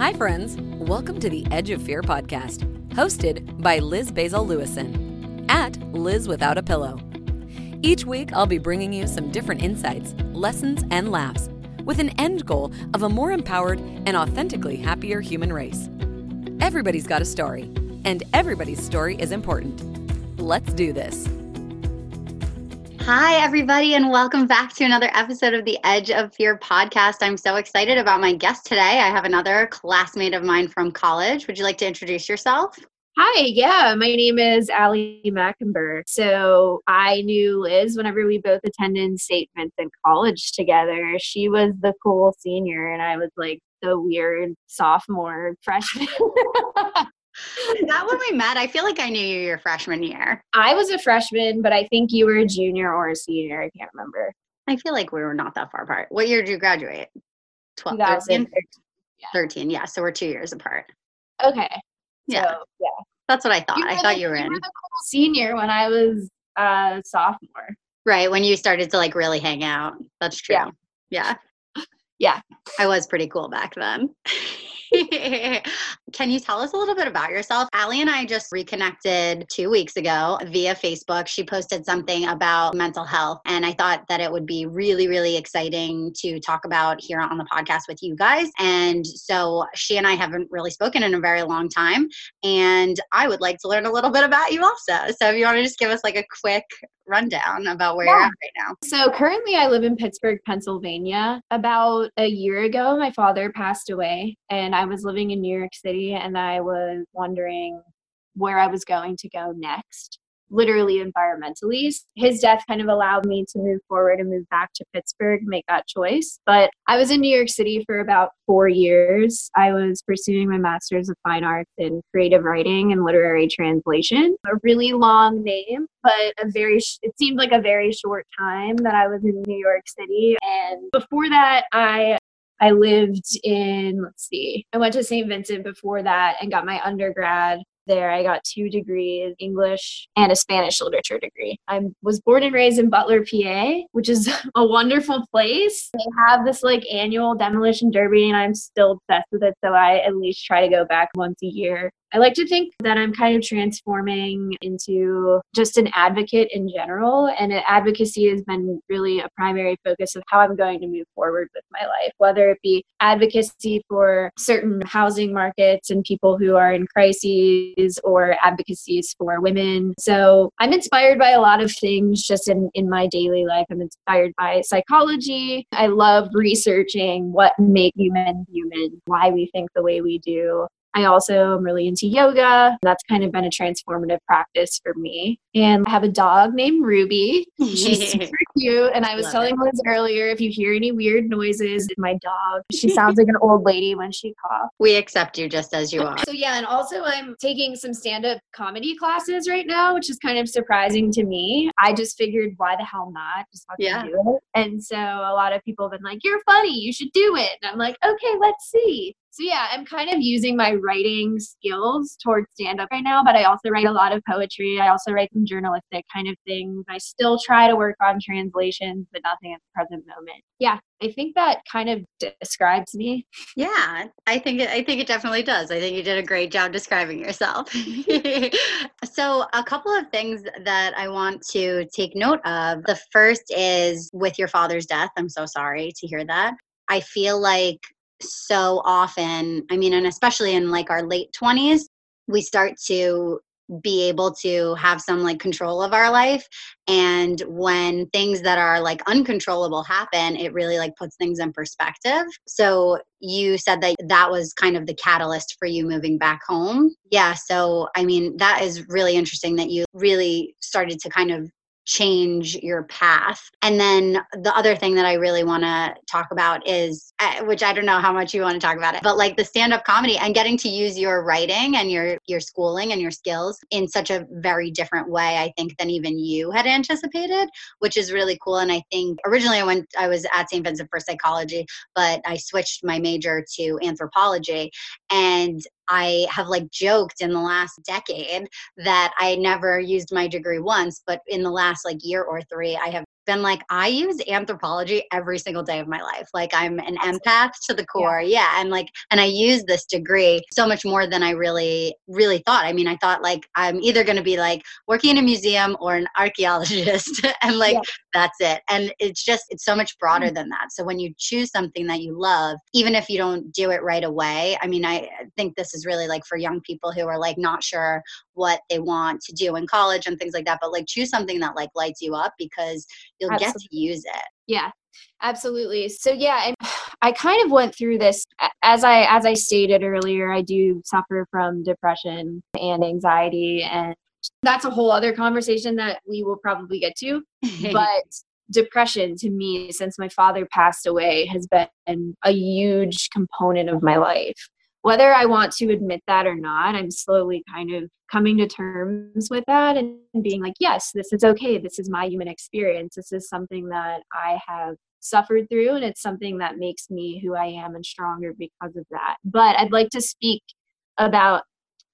Hi, friends. Welcome to the Edge of Fear podcast, hosted by Liz Basil Lewison at Liz Without a Pillow. Each week, I'll be bringing you some different insights, lessons, and laughs with an end goal of a more empowered and authentically happier human race. Everybody's got a story, and everybody's story is important. Let's do this. Hi, everybody, and welcome back to another episode of the Edge of Fear podcast. I'm so excited about my guest today. I have another classmate of mine from college. Would you like to introduce yourself? Hi, yeah, my name is Ali Macomber. So I knew Liz whenever we both attended St. Vincent College together. She was the cool senior, and I was like the weird sophomore freshman. Is that when we met? I feel like I knew you your freshman year. I was a freshman, but I think you were a junior or a senior. I can't remember. I feel like we were not that far apart. What year did you graduate? 12, 13? Yeah. 13, yeah. So we're two years apart. Okay. Yeah. So, yeah. That's what I thought. I thought the, you were in. Were the cool senior when I was a sophomore. Right. When you started to like really hang out. That's true. Yeah. Yeah. Yeah. I was pretty cool back then. Can you tell us a little bit about yourself? Ali and I just reconnected two weeks ago via Facebook. She posted something about mental health, and I thought that it would be really, really exciting to talk about here on the podcast with you guys. And so she and I haven't really spoken in a very long time, and I would like to learn a little bit about you also. So if you want to just give us like a quick rundown about where yeah. you're at right now. So currently I live in Pittsburgh, Pennsylvania. About a year ago, my father passed away and I was living in New York City and I was wondering where I was going to go next literally environmentally. His death kind of allowed me to move forward and move back to Pittsburgh, make that choice. But I was in New York City for about four years. I was pursuing my master's of fine arts in creative writing and literary translation. A really long name, but a very, it seemed like a very short time that I was in New York City. And before that, I I lived in, let's see, I went to St. Vincent before that and got my undergrad there. I got two degrees, English and a Spanish literature degree. I was born and raised in Butler, PA, which is a wonderful place. They have this like annual demolition derby and I'm still obsessed with it. So I at least try to go back once a year I like to think that I'm kind of transforming into just an advocate in general. And advocacy has been really a primary focus of how I'm going to move forward with my life, whether it be advocacy for certain housing markets and people who are in crises or advocacies for women. So I'm inspired by a lot of things just in, in my daily life. I'm inspired by psychology. I love researching what makes humans human, why we think the way we do. I also am really into yoga. That's kind of been a transformative practice for me. And I have a dog named Ruby. She's super cute. And I was Love telling it. Liz earlier if you hear any weird noises, in my dog. She sounds like an old lady when she coughs. We accept you just as you are. So, yeah. And also, I'm taking some stand up comedy classes right now, which is kind of surprising to me. I just figured, why the hell not? Just fucking yeah. do it. And so, a lot of people have been like, you're funny. You should do it. And I'm like, okay, let's see. So yeah, I'm kind of using my writing skills towards stand up right now, but I also write a lot of poetry. I also write some journalistic kind of things. I still try to work on translations, but nothing at the present moment. Yeah, I think that kind of describes me. Yeah, I think it, I think it definitely does. I think you did a great job describing yourself. so, a couple of things that I want to take note of. The first is with your father's death. I'm so sorry to hear that. I feel like so often i mean and especially in like our late 20s we start to be able to have some like control of our life. And when things that are like uncontrollable happen it really like puts things in perspective. So you said that that was kind of the catalyst for you moving back home. Yeah so i mean that is really interesting that you really started to kind of change your path. And then the other thing that I really want to talk about is, uh, which I don't know how much you want to talk about it, but like the stand up comedy and getting to use your writing and your, your schooling and your skills in such a very different way, I think, than even you had anticipated, which is really cool. And I think originally I went, I was at St. Vincent for psychology, but I switched my major to anthropology. And I have like joked in the last decade that I never used my degree once, but in the last like year or three, I have been like, I use anthropology every single day of my life. Like I'm an empath to the core. Yeah. yeah. And like, and I use this degree so much more than I really, really thought. I mean, I thought like I'm either going to be like working in a museum or an archaeologist and like yeah. that's it. And it's just, it's so much broader mm-hmm. than that. So when you choose something that you love, even if you don't do it right away, I mean, I think this is really like for young people who are like not sure what they want to do in college and things like that, but like choose something that like lights you up because you'll absolutely. get to use it. Yeah, absolutely. So yeah, and I kind of went through this as I as I stated earlier. I do suffer from depression and anxiety, and that's a whole other conversation that we will probably get to. but depression to me since my father passed away has been a huge component of my life whether I want to admit that or not, I'm slowly kind of coming to terms with that and being like, yes, this is okay. This is my human experience. This is something that I have suffered through, and it's something that makes me who I am and stronger because of that. But I'd like to speak about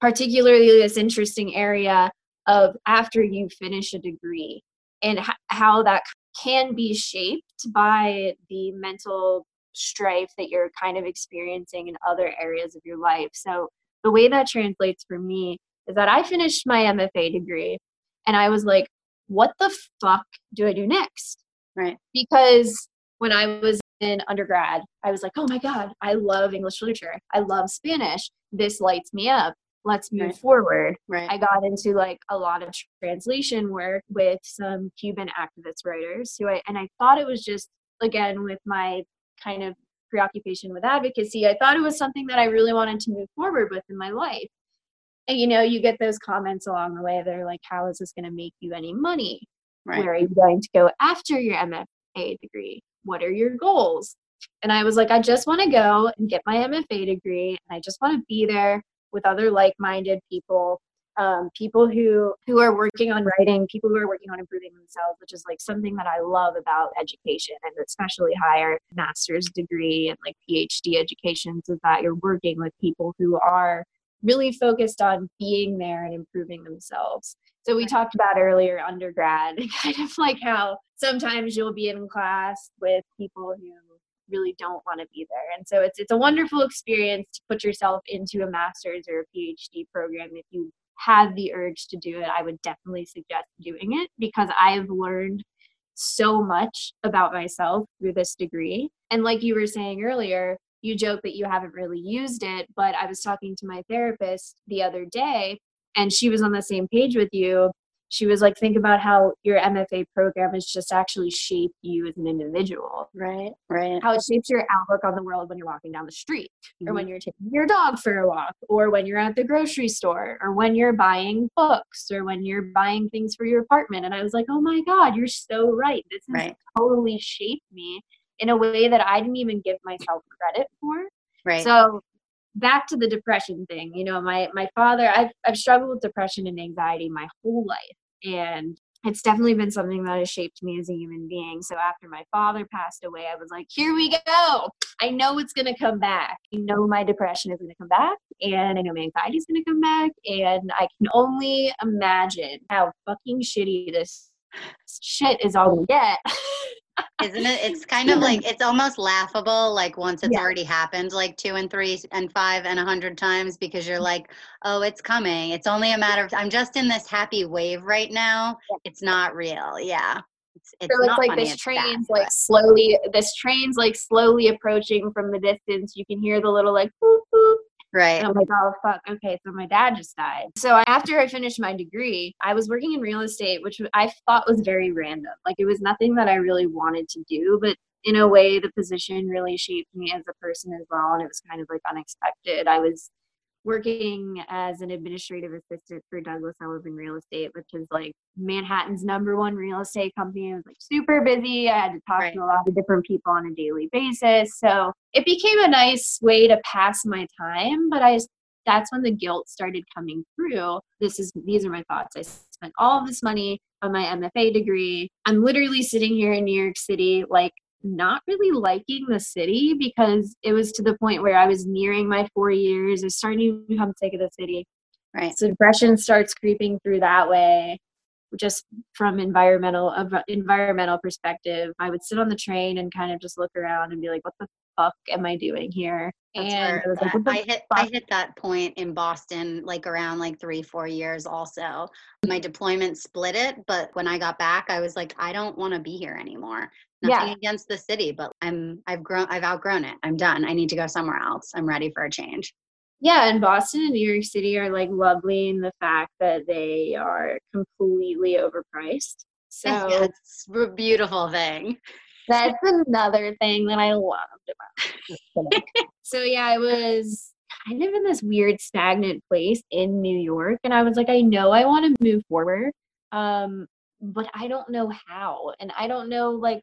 particularly this interesting area of after you finish a degree and how that can be shaped by the mental strife that you're kind of experiencing in other areas of your life. So the way that translates for me is that I finished my MFA degree and I was like, what the fuck do I do next? Right. Because when I was in undergrad, I was like, oh my God, I love English literature. I love Spanish. This lights me up. Let's move right. forward. Right. I got into like a lot of translation work with some Cuban activist writers who I, and I thought it was just, again, with my kind of preoccupation with advocacy, I thought it was something that I really wanted to move forward with in my life. And you know, you get those comments along the way. They're like, "How is this going to make you any money? Right. Where are you going to go after your MFA degree? What are your goals?" And I was like, "I just want to go and get my MFA degree, and I just want to be there with other like-minded people um, people who who are working on writing, people who are working on improving themselves, which is like something that I love about education and especially higher master's degree and like PhD educations is that you're working with people who are really focused on being there and improving themselves. So we talked about earlier undergrad, kind of like how sometimes you'll be in class with people who really don't want to be there. And so it's it's a wonderful experience to put yourself into a master's or a PhD program if you have the urge to do it, I would definitely suggest doing it because I've learned so much about myself through this degree. And like you were saying earlier, you joke that you haven't really used it, but I was talking to my therapist the other day and she was on the same page with you she was like think about how your mfa program has just actually shaped you as an individual. Right right. How it shapes your outlook on the world when you're walking down the street mm-hmm. or when you're taking your dog for a walk or when you're at the grocery store or when you're buying books or when you're buying things for your apartment. And i was like oh my god you're so right. This has right. totally shaped me in a way that i didn't even give myself credit for. Right. So back to the depression thing you know my my father I've, I've struggled with depression and anxiety my whole life and it's definitely been something that has shaped me as a human being. So after my father passed away i was like here we go. I know it's going to come back. I know my depression is going to come back and i know my anxiety is going to come back and i can only imagine how fucking shitty this shit is all we get Isn't it? It's kind of like it's almost laughable, like once it's yeah. already happened, like two and three and five and a hundred times, because you're mm-hmm. like, oh, it's coming. It's only a matter of I'm just in this happy wave right now. It's not real. Yeah. It's, it's, so it's like this train's like slowly this train's like slowly approaching from the distance. You can hear the little like boop, boop, Right. And I'm like, oh, fuck. Okay. So my dad just died. So after I finished my degree, I was working in real estate, which I thought was very random. Like it was nothing that I really wanted to do, but in a way, the position really shaped me as a person as well. And it was kind of like unexpected. I was working as an administrative assistant for Douglas Elliman Real Estate, which is like Manhattan's number one real estate company. I was like super busy. I had to talk right. to a lot of different people on a daily basis. So it became a nice way to pass my time, but I that's when the guilt started coming through. This is these are my thoughts. I spent all of this money on my MFA degree. I'm literally sitting here in New York City like not really liking the city because it was to the point where I was nearing my four years. I was starting to become sick of the city. Right. So depression starts creeping through that way. just from environmental of environmental perspective i would sit on the train and kind of just look around and be like what the fuck am i doing here That's and I, like, that- what the I hit I hit that point in Boston like around like three, four years also. My deployment split it, but when I got back, I was like, I don't want to be here anymore. Nothing Yeah. against the city, but I'm I've grown I've outgrown it. I'm done. I need to go somewhere else. I'm ready for a change. yeah and boston and new york city are like lovely in the fact that they are completely overpriced so Yeah, it's a beautiful thing. That's another thing that i loved about it. so yeah i was kind of in this weird stagnant place in new york and i was like i know i want to move forward um but i don't know how and i don't know like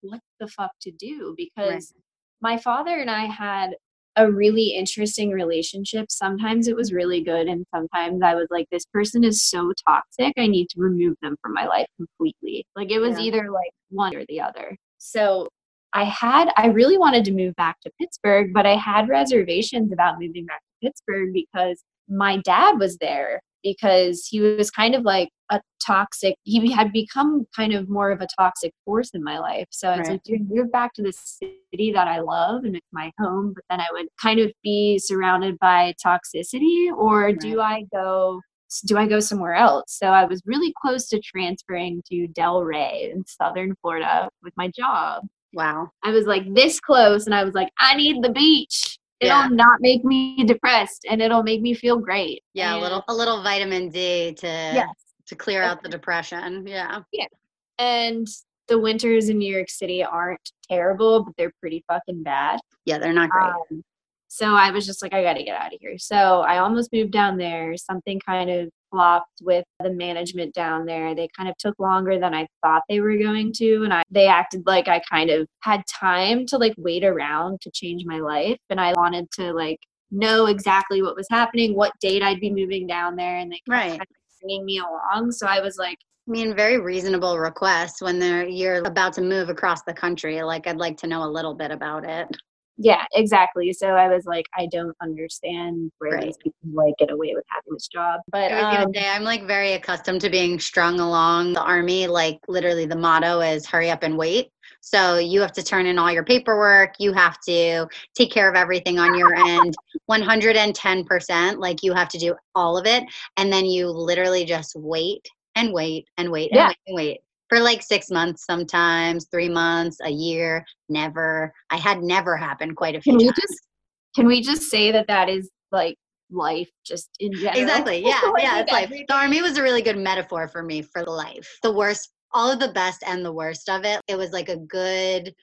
what the fuck to do because my father and i had a really interesting relationship sometimes it was really good and sometimes i was like this person is so toxic i need to remove them from my life completely like it was Yeah. either like one or the other so I had I really wanted to move back to Pittsburgh, but I had reservations about moving back to Pittsburgh because my dad was there because he was kind of like a toxic he had become kind of more of a toxic force in my life. So I was Right. like, do I move back to the city that I love and it's my home, but then I would kind of be surrounded by toxicity or do I go do I go somewhere else? So I was really close to transferring to Delray in southern Florida with my job. Wow. I was like this close, and I was like, I need the beach. It'll Yeah. not make me depressed, and it'll make me feel great. Yeah, a little a little vitamin D to Yes. to clear out the depression. Yeah. And the winters in New York City aren't terrible, but they're pretty fucking bad. Yeah, they're not great. Um, so I was just like, I got to get out of here. So I almost moved down there. Something kind of flopped with the management down there. They kind of took longer than I thought they were going to, and I they acted like I kind of had time to like wait around to change my life, and I wanted to like know exactly what was happening, what date I'd be moving down there, and they kept Right. kind of bringing me along. So I was like. I mean, very reasonable request when they're you're about to move across the country. Like, I'd like to know a little bit about it. Yeah, exactly. So I was like, I don't understand where Right. these people like get away with having this job. But I was um, gonna say I'm like very accustomed to being strung along the army. Like, literally, the motto is "hurry up and wait." So you have to turn in all your paperwork. You have to take care of everything on your end, 110%. Like, you have to do all of it, and then you literally just wait and wait and wait and Yeah. wait and wait for like six months, sometimes three months, a year. Never. I had never happened quite a few can we times. just can we just say that that is like life just in general? Exactly. Yeah. Yeah. It's like the army was a really good metaphor for me for life. The worst, all of the best and the worst of it. It was like a good,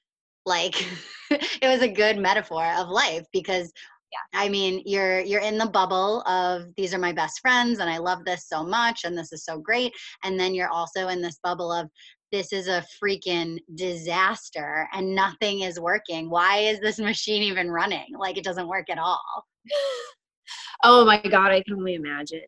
like, it was a good metaphor of life because. Yeah. I mean, you're you're in the bubble of these are my best friends and I love this so much and this is so great. And then you're also in this bubble of this is a freaking disaster and nothing is working. Why is this machine even running? Like it doesn't work at all. Oh my god, I can only imagine.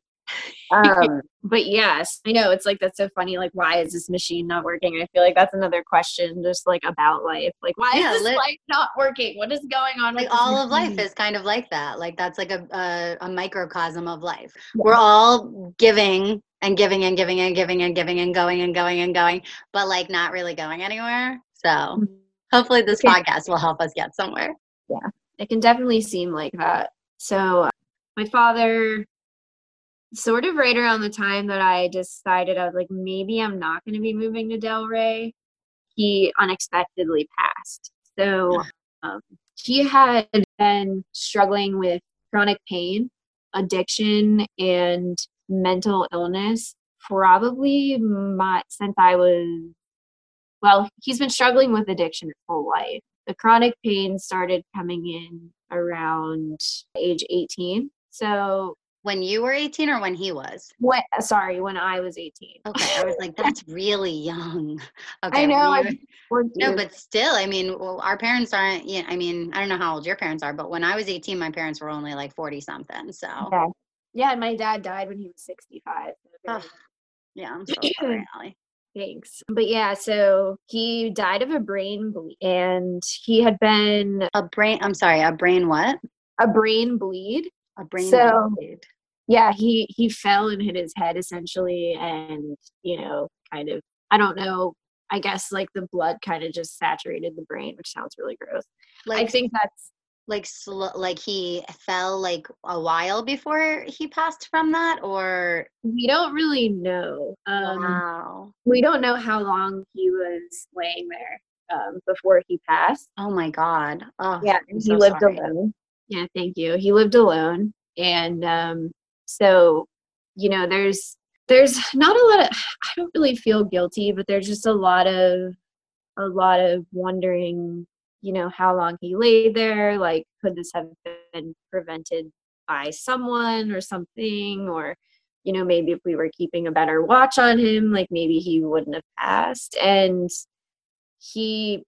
Um, but yes, I know it's like that's so funny. Like, why is this machine not working? I feel like that's another question, just like about life. Like, why Yeah, is this life not working? What is going on? like all of life is kind of like that like that's like a a, a microcosm of life Yeah. we're all giving and giving and giving and giving and giving and going and going and going but like not really going anywhere so hopefully this podcast will help us get somewhere Yeah, it can definitely seem like that. So, my father, sort of right around the time that I decided I was like, maybe I'm not going to be moving to Delray, he unexpectedly passed. So, um, he had been struggling with chronic pain, addiction, and mental illness probably my, since I was, well, he's been struggling with addiction his whole life. The chronic pain started coming in around age 18 so when you were 18 or when he was what sorry when i was 18 okay i was like that's really young okay i know when no but still i mean well, our parents aren't yeah i mean i don't know how old your parents are but when i was 18 my parents were only like 40 something so yeah. yeah and my dad died when he was 65 so yeah i'm so sorry Ali. Thanks. But yeah, so he died of a brain bleed and he had been a brain i'm sorry a brain what a brain bleed. A brain So- bleed. Yeah, he he fell and hit his head essentially, and you know, kind of I don't know. I guess like the blood kind of just saturated the brain, which sounds really gross. Like, I think that's like sl- like he fell like a while before he passed from that or we don't really know um wow. we don't know how long he was laying there um, before he passed oh my god oh yeah he lived sorry. alone yeah thank you he lived alone and um so you know there's there's not a lot of i don't really feel guilty but there's just a lot of a lot of wondering you know how long he lay there like could this have been prevented by someone or something? Or you know maybe if we were keeping a better watch on him like maybe he wouldn't have passed. And he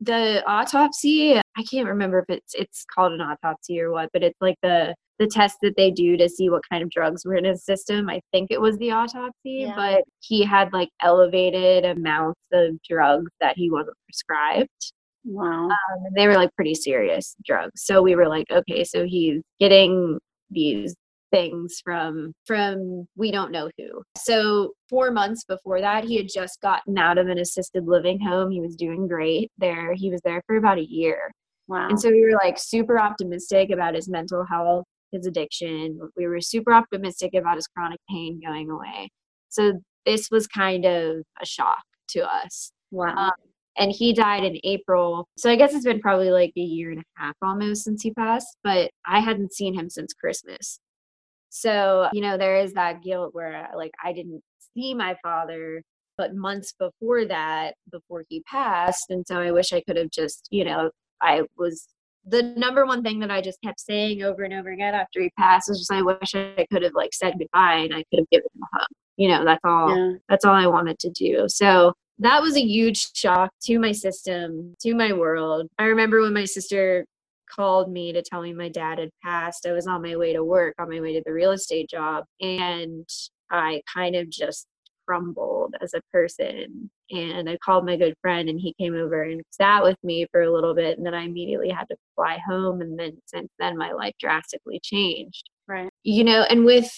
the autopsy i can't remember if it's it's called an autopsy or what but it's like the the test that they do to see what kind of drugs were in his system. I think it was the autopsy, yeah. but he had like elevated amounts of drugs that he wasn't prescribed. Wow. Um, they were like pretty serious drugs. So we were like, okay, so he's getting these things from from we don't know who. So 4 months before that he had just gotten out of an assisted living home. He was doing great there. He was there for about a year. Wow. And so we were like super optimistic about his mental health, his addiction. We were super optimistic about his chronic pain going away. So this was kind of a shock to us. Wow. Um, and he died in April. So I guess it's been probably like a year and a half almost since he passed, but I hadn't seen him since Christmas. So, you know, there is that guilt where uh, like I didn't see my father but months before that before he passed and so I wish I could have just, you know, I was the number one thing that I just kept saying over and over again after he passed was just I wish I could have like said goodbye and I could have given him a hug. You know, that's all yeah. that's all I wanted to do. So that was a huge shock to my system, to my world. I remember when my sister called me to tell me my dad had passed. I was on my way to work, on my way to the real estate job, and I kind of just crumbled as a person. And I called my good friend, and he came over and sat with me for a little bit. And then I immediately had to fly home. And then since then, my life drastically changed. Right. You know, and with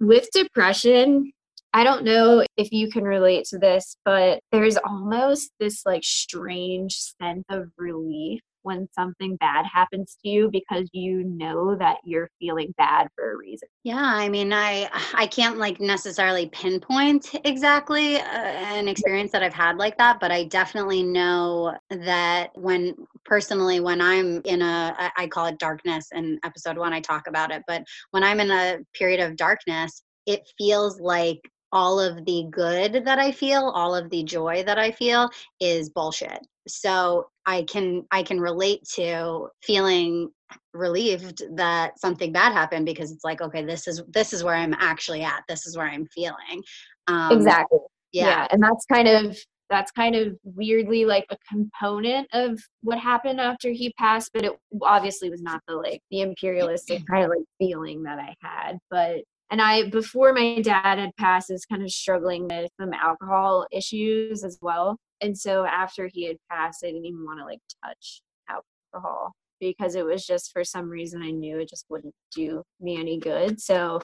with depression, I don't know if you can relate to this, but there's almost this like strange sense of relief when something bad happens to you because you know that you're feeling bad for a reason. Yeah, I mean, I I can't like necessarily pinpoint exactly uh, an experience that I've had like that, but I definitely know that when personally when I'm in a I call it darkness in episode 1 I talk about it, but when I'm in a period of darkness, it feels like all of the good that I feel, all of the joy that I feel is bullshit. So I can I can relate to feeling relieved that something bad happened because it's like okay this is this is where I'm actually at this is where I'm feeling um, exactly yeah. yeah and that's kind of that's kind of weirdly like a component of what happened after he passed but it obviously was not the like the imperialistic kind of like feeling that i had but and I before my dad had passed was kind of struggling with some alcohol issues as well. And so after he had passed, I didn't even want to like touch alcohol because it was just for some reason I knew it just wouldn't do me any good. So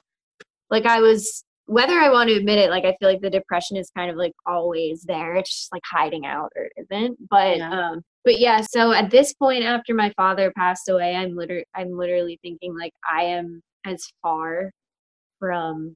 like I was whether I want to admit it, like I feel like the depression is kind of like always there. It's just like hiding out or it isn't. But yeah. um but yeah, so at this point after my father passed away, I'm literally I'm literally thinking like I am as far from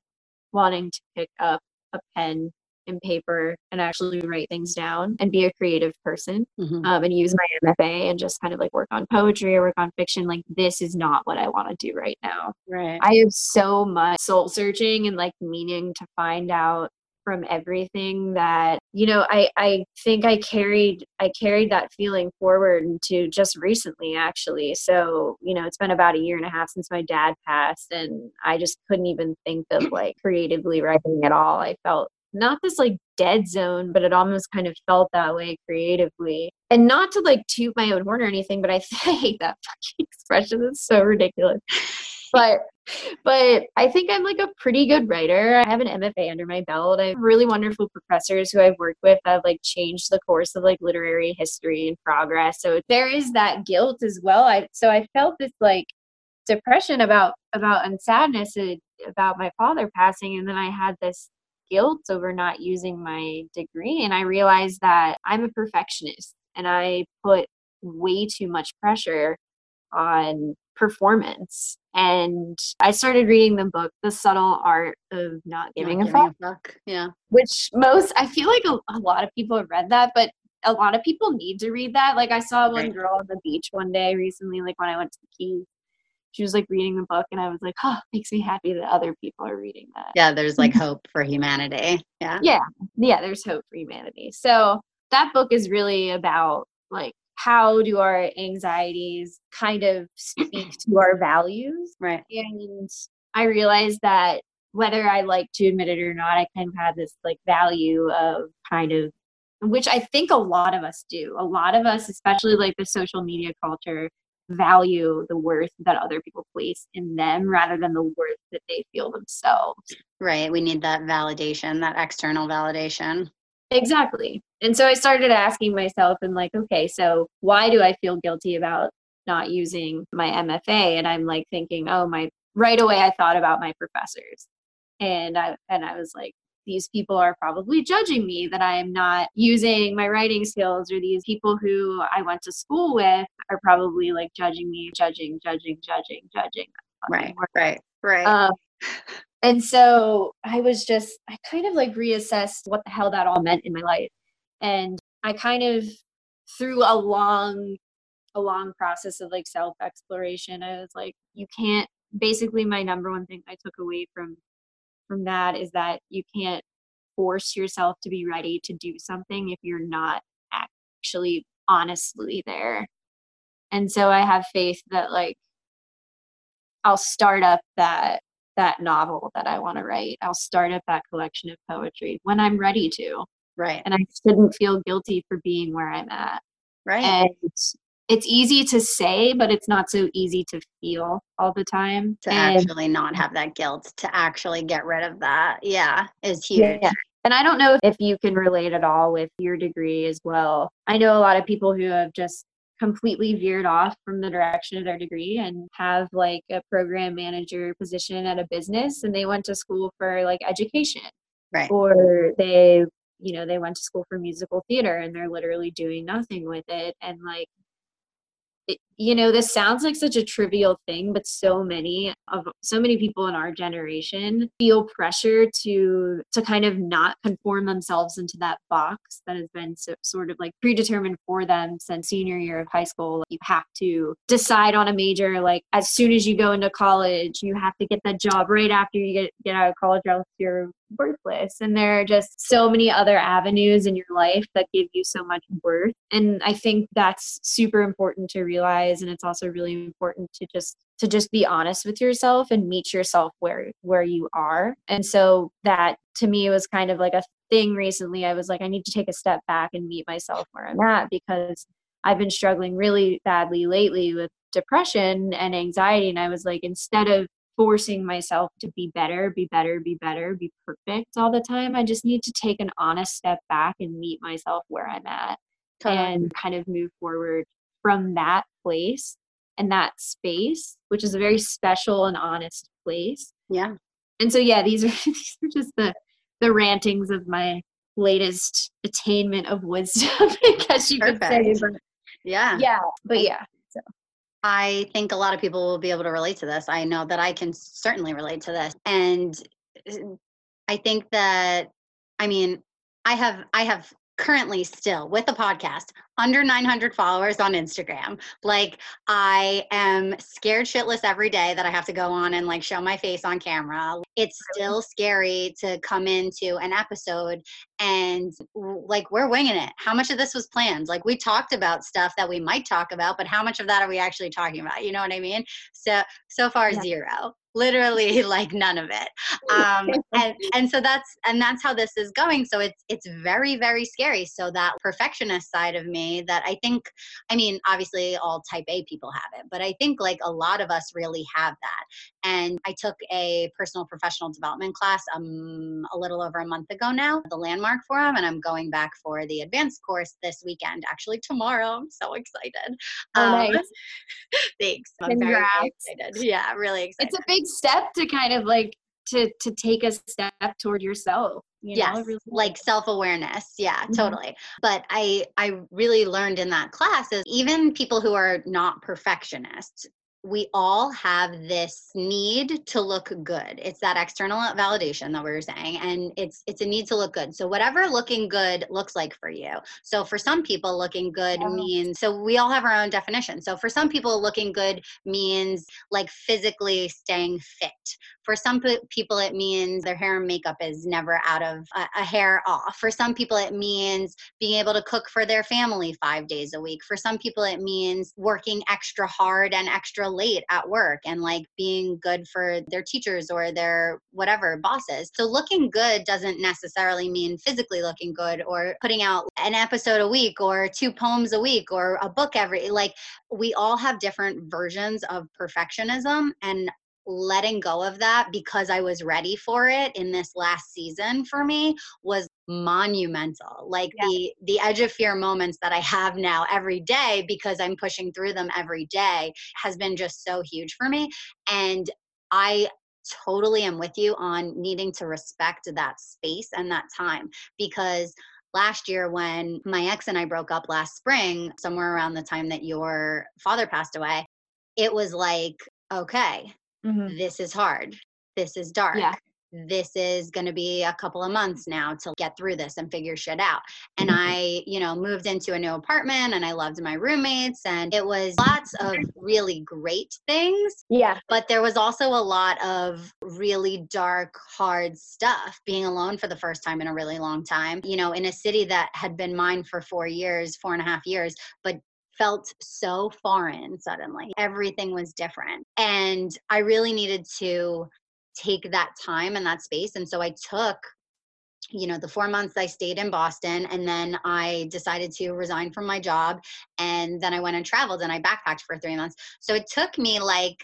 wanting to pick up a pen and paper and actually write things down and be a creative person mm-hmm. um, and use my MFA and just kind of like work on poetry or work on fiction. Like, this is not what I want to do right now. Right. I have so much soul searching and like meaning to find out from everything that you know i i think i carried i carried that feeling forward into just recently actually so you know it's been about a year and a half since my dad passed and i just couldn't even think of like creatively writing at all i felt not this like dead zone but it almost kind of felt that way creatively and not to like toot my own horn or anything but i, I hate that fucking expression it's so ridiculous but but I think I'm like a pretty good writer. I have an MFA under my belt. I have really wonderful professors who I've worked with have like changed the course of like literary history and progress. So there is that guilt as well. I so I felt this like depression about about and sadness about my father passing and then I had this guilt over not using my degree and I realized that I'm a perfectionist and I put way too much pressure on performance. And I started reading the book, The Subtle Art of Not Giving, not a, fuck, a, fuck, Yeah. Which most, I feel like a, a, lot of people have read that, but a lot of people need to read that. Like I saw one right. girl on the beach one day recently, like when I went to the Keys. She was like reading the book, and I was like, "Oh, makes me happy that other people are reading that." Yeah, there's like hope for humanity. Yeah, yeah, yeah. There's hope for humanity. So that book is really about like how do our anxieties kind of speak to our values right and i realized that whether i like to admit it or not i kind of have this like value of kind of which i think a lot of us do a lot of us especially like the social media culture value the worth that other people place in them rather than the worth that they feel themselves right we need that validation that external validation Exactly. And so I started asking myself, and like, okay, so why do I feel guilty about not using my MFA? And I'm like thinking, oh, my right away I thought about my professors. And I and I was like, these people are probably judging me that I am not using my writing skills, or these people who I went to school with are probably like judging me, judging, judging, judging, judging. Right, right, right. Um, and so I was just, I kind of like reassessed what the hell that all meant in my life. And I kind of, through a long, a long process of like self exploration, I was like, you can't, basically, my number one thing I took away from from that is that you can't force yourself to be ready to do something if you're not actually honestly there. And so I have faith that like I'll start up that that novel that I want to write. I'll start up that collection of poetry when I'm ready to. Right. And I shouldn't feel guilty for being where I'm at. Right. And it's easy to say, but it's not so easy to feel all the time. To and, actually not have that guilt, to actually get rid of that. Yeah, is huge. Yeah. And I don't know if you can relate at all with your degree as well. I know a lot of people who have just completely veered off from the direction of their degree and have like a program manager position at a business and they went to school for like education right or they you know they went to school for musical theater and they're literally doing nothing with it and like it, you know this sounds like such a trivial thing but so many of so many people in our generation feel pressure to to kind of not conform themselves into that box that has been so, sort of like predetermined for them since senior year of high school. You have to decide on a major like as soon as you go into college you have to get that job right after you get, get out of college or else you're worthless. And there are just so many other avenues in your life that give you so much worth. And i think that's super important to realize and it's also really important to just to just be honest with yourself and meet yourself where where you are and so that to me was kind of like a thing recently i was like i need to take a step back and meet myself where i'm at because i've been struggling really badly lately with depression and anxiety and i was like instead of forcing myself to be better, be better, be better, be perfect all the time. I just need to take an honest step back and meet myself where I'm at totally. and kind of move forward from that place and that space, which is a very special and honest place. Yeah. And so yeah, these are these are just the the rantings of my latest attainment of wisdom, I guess you Perfect. could say. But yeah. Yeah. But yeah. I think a lot of people will be able to relate to this. I know that I can certainly relate to this. And uh, I think that I mean, I have I have currently still with the podcast under 900 followers on Instagram. Like I am scared shitless every day that I have to go on and like show my face on camera. It's still scary to come into an episode and like we're winging it. How much of this was planned? Like we talked about stuff that we might talk about, but how much of that are we actually talking about? You know what I mean? So so far yeah. zero literally like none of it um, and and so that's and that's how this is going so it's it's very very scary so that perfectionist side of me me that I think, I mean, obviously all type A people have it, but I think like a lot of us really have that. And I took a personal professional development class um, a little over a month ago now, the Landmark Forum, and I'm going back for the advanced course this weekend, actually tomorrow. I'm so excited. Oh, um, nice. thanks. I'm very, very excited. Yeah, really excited. It's a big step to kind of like to to take a step toward yourself you know, really like self-awareness. Yeah mm-hmm. totally. But i i really learned in that class is even people who are not perfectionists we all have this need to look good. It's that external validation that we were saying and it's it's a need to look good. So whatever looking good looks like for you. So for some people looking good means so we all have our own definition. So for some people looking good means like physically staying fit for some people it means their hair and makeup is never out of a, a hair off for some people it means being able to cook for their family five days a week for some people it means working extra hard and extra late at work and like being good for their teachers or their whatever bosses. So looking good doesn't necessarily mean physically looking good or putting out an episode a week or two poems a week or a book every like we all have different versions of perfectionism and letting go of that because I was ready for it in this last season for me was monumental like yeah. the the edge of fear moments that i have now every day because i'm pushing through them every day has been just so huge for me and i totally am with you on needing to respect that space and that time because last year when my ex and I broke up last spring, somewhere around the time that your father passed away, it was like, okay, mm-hmm. this is hard. This is dark. Yeah this is going to be a couple of months now to get through this and figure shit out. And mm-hmm. I, you know, moved into a new apartment and I loved my roommates and it was lots of really great things. Yeah. But there was also a lot of really dark, hard stuff being alone for the first time in a really long time, you know, in a city that had been mine for four years, four and a half years, but felt so foreign suddenly. Everything was different. And I really needed to take that time and that space. And so I took you know the four months i stayed in boston and then i decided to resign from my job and then i went and traveled and i backpacked for three months so it took me like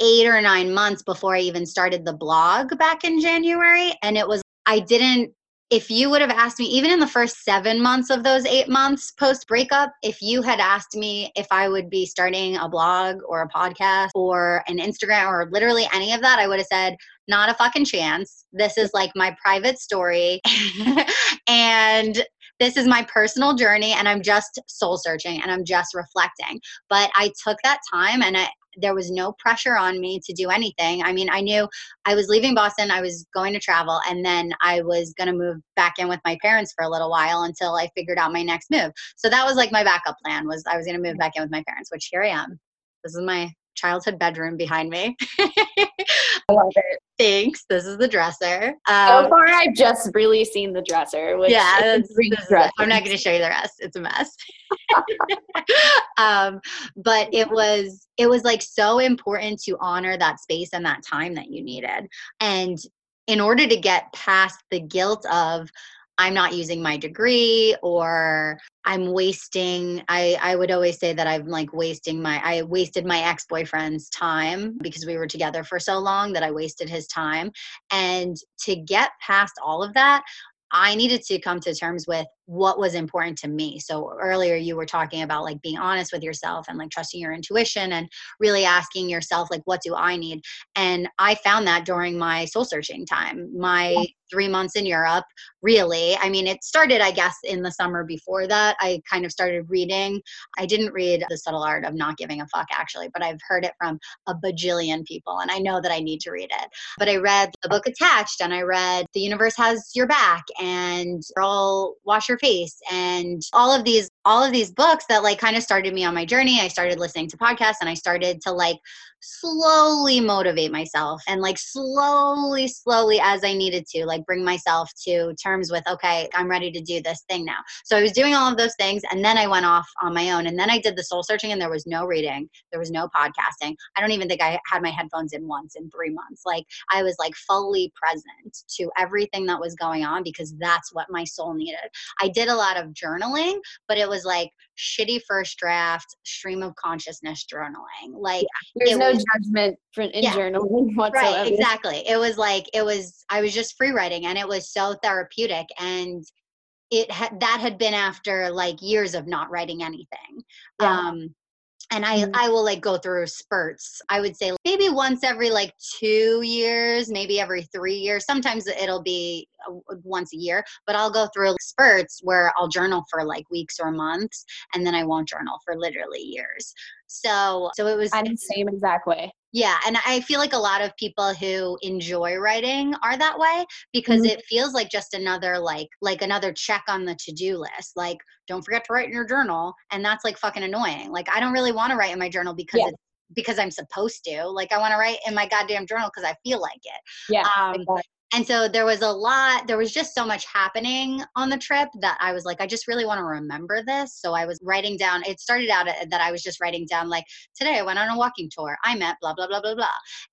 eight or nine months before i even started the blog back in january and it was i didn't if you would have asked me, even in the first seven months of those eight months post breakup, if you had asked me if I would be starting a blog or a podcast or an Instagram or literally any of that, I would have said, not a fucking chance. This is like my private story. and this is my personal journey and I'm just soul searching and I'm just reflecting. But I took that time and I, there was no pressure on me to do anything. I mean, I knew I was leaving Boston, I was going to travel, and then I was going to move back in with my parents for a little while until I figured out my next move. So that was like my backup plan was I was going to move mm. back in with my parents, which here I am. This is my childhood bedroom behind me. I love it. Thanks. This is the dresser. Um, so far, I've just really seen the dresser. yeah, I'm not going to show you the rest. It's a mess. um, but it was it was like so important to honor that space and that time that you needed, and in order to get past the guilt of I'm not using my degree or I'm wasting I I would always say that I'm like wasting my I wasted my ex-boyfriend's time because we were together for so long that I wasted his time. And to get past all of that I needed to come to terms with what was important to me. So earlier you were talking about like being honest with yourself and like trusting your intuition and really asking yourself like what do I need? And I found that during my soul searching time. My 3 months in Europe, really. I mean, it started I guess in the summer before that. I kind of started reading. I didn't read The Subtle Art of Not Giving a Fuck actually, but I've heard it from a bajillion people and I know that I need to read it. But I read the book Attached and I read The Universe Has Your Back and Girl Wash Your your face. And all of these all of these books that like kind of started me on my journey i started listening to podcasts and i started to like slowly motivate myself and like slowly, slowly as I needed to, like bring myself to terms with, okay, I'm ready to do this thing now. So I was doing all of those things and then I went off on my own. And then I did the soul searching and there was no reading, there was no podcasting. I don't even think I had my headphones in once in three months. Like I was like fully present to everything that was going on because that's what my soul needed. I did a lot of journaling, but it was like shitty first draft stream of consciousness journaling. Like there's no was, judgment for in yeah, journaling whatsoever. Right, exactly. It was like it was I was just free writing and it was so therapeutic and it had that had been after like years of not writing anything. Yeah. Um and I mm-hmm. I will like go through spurts. I would say maybe once every like 2 years, maybe every 3 years. Sometimes it'll be once a year, but I'll go through spurts where I'll journal for like weeks or months and then I won't journal for literally years. So so it was I'm the same exact way. Yeah, and I feel like a lot of people who enjoy writing are that way because mm-hmm. it feels like just another like like another check on the to-do list. Like don't forget to write in your journal and that's like fucking annoying. Like I don't really want to write in my journal because yeah. it's because I'm supposed to. Like I want to write in my goddamn journal because I feel like it. Yeah. Um, and so there was a lot there was just so much happening on the trip that i was like i just really want to remember this. So i was writing down it started out uh, that i was just writing down like today i went on a walking tour. I met blah blah blah blah blah.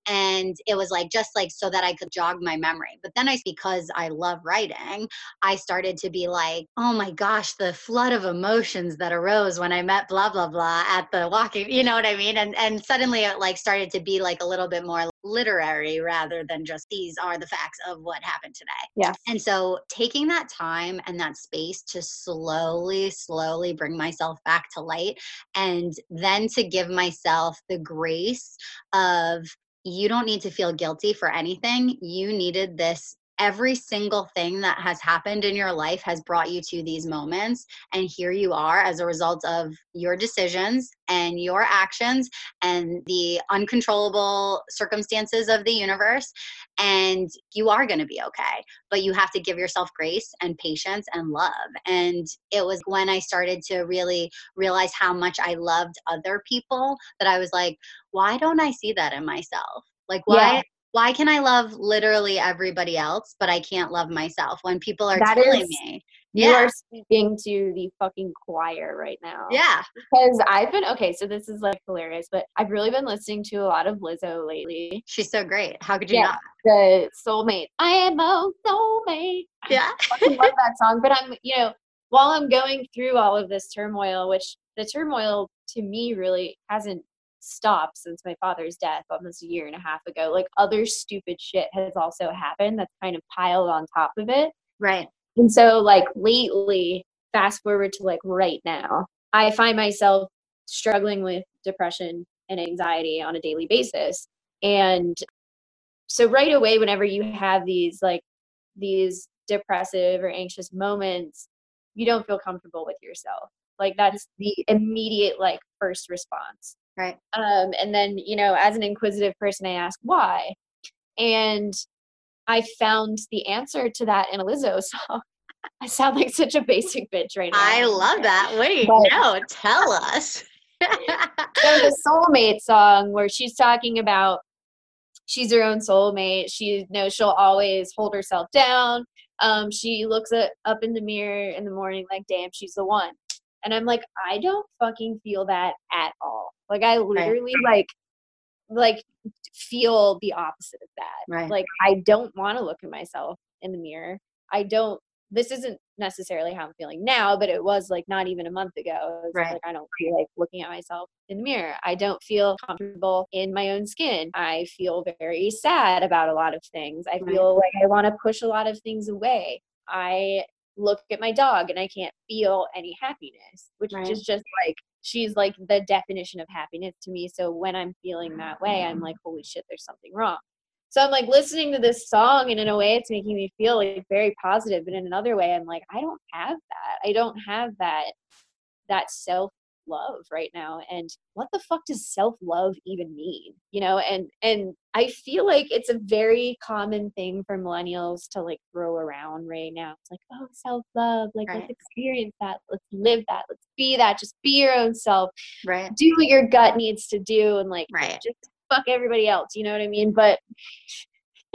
And it was like just like so that i could jog my memory. But then i because i love writing i started to be like oh my gosh the flood of emotions that arose when i met blah blah blah at the walking you know what i mean? And and suddenly it like started to be like a little bit more literary rather than just these are the facts of what happened today. Yeah. And so taking that time and that space to slowly, slowly bring myself back to light and then to give myself the grace of you don't need to feel guilty for anything. You needed this every single thing that has happened in your life has brought you to these moments and here you are as a result of your decisions and your actions and the uncontrollable circumstances of the universe and you are going to be okay. But you have to give yourself grace and patience and love. And it was when i started to really realize how much i loved other people that i was like why don't i see that in myself? Like why yeah why can I love literally everybody else, but I can't love myself when people are that telling is, me? You are speaking to the fucking choir right now. Yeah. Because I've been, okay, so this is like hilarious, but I've really been listening to a lot of Lizzo lately. She's so great. How could you yeah, not? The soulmate. I am a soulmate. Yeah. I love that song. But I'm, you know, while I'm going through all of this turmoil, which the turmoil to me really hasn't stopped since my father's death almost a year and a half ago. Like other stupid shit has also happened that's kind of piled on top of it. Right. And so like lately, fast forward to like right now, I find myself struggling with depression and anxiety on a daily basis. And so right away whenever you have these like these depressive or anxious moments, you don't feel comfortable with yourself. Like that's the immediate like first response. Right. Um, and then, you know, as an inquisitive person, I ask why. And I found the answer to that in a Lizzo song. I sound like such a basic bitch right now. I love that. Wait, but, no, tell us. so the soulmate song where she's talking about she's her own soulmate. She knows she'll always hold herself down. Um, she looks at, up in the mirror in the morning like, damn, she's the one. And I'm like, I don't fucking feel that at all. Like I literally right. like like feel the opposite of that. Right. Like I don't want to look at myself in the mirror. I don't this isn't necessarily how I'm feeling now, but it was like not even a month ago. right. Like I don't feel like looking at myself in the mirror. I don't feel comfortable in my own skin. I feel very sad about a lot of things. I feel right. like I want to push a lot of things away. I look at my dog and I can't feel any happiness, which right. is just like she's like the definition of happiness to me. So when I'm feeling that way, I'm like, holy shit, there's something wrong. So I'm like listening to this song, and in a way, it's making me feel like very positive. But in another way, I'm like, I don't have that. I don't have that that self love right now and what the fuck does self love even mean you know and and i feel like it's a very common thing for millennials to like throw around right now it's like oh self love like right. let's experience that let's live that let's be that just be your own self right do what your gut needs to do and like right just fuck everybody else. You know what I mean? But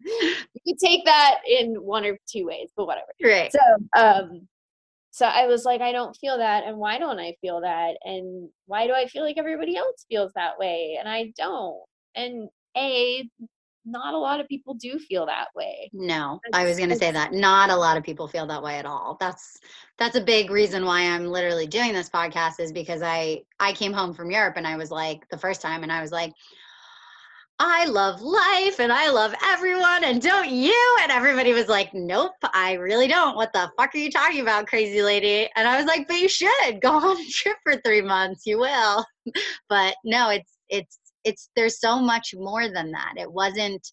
you could take that in one or two ways, but whatever. Right. So, um, so I was like, I don't feel that, and why don't I feel that, and why do I feel like everybody else feels that way, and I don't, and a, not a lot of people do feel that way. No, I was going to say that. Not a lot of people feel that way at all. That's that's a big reason why I'm literally doing this podcast is because I I came home from Europe and I was like the first time and I was like I love life and I love everyone and don't you? And everybody was like, Nope, I really don't. What the fuck are you talking about, crazy lady? And I was like, But you should go on a trip for three months. You will. but no, it's it's it's there's so much more than that. It wasn't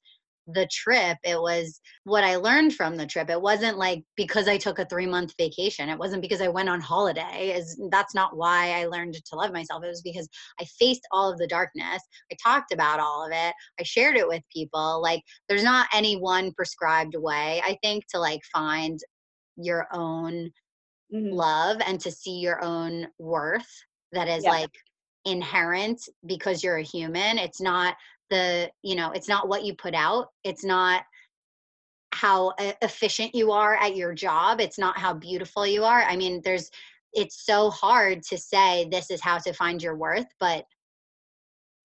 the trip it was what i learned from the trip it wasn't like because i took a three month vacation it wasn't because i went on holiday is that's not why i learned to love myself it was because i faced all of the darkness i talked about all of it i shared it with people like there's not any one prescribed way i think to like find your own Mhm. love and to see your own worth that is Yeah. like inherent because you're a human it's not the you know it's not what you put out it's not how efficient you are at your job it's not how beautiful you are i mean there's it's so hard to say this is how to find your worth but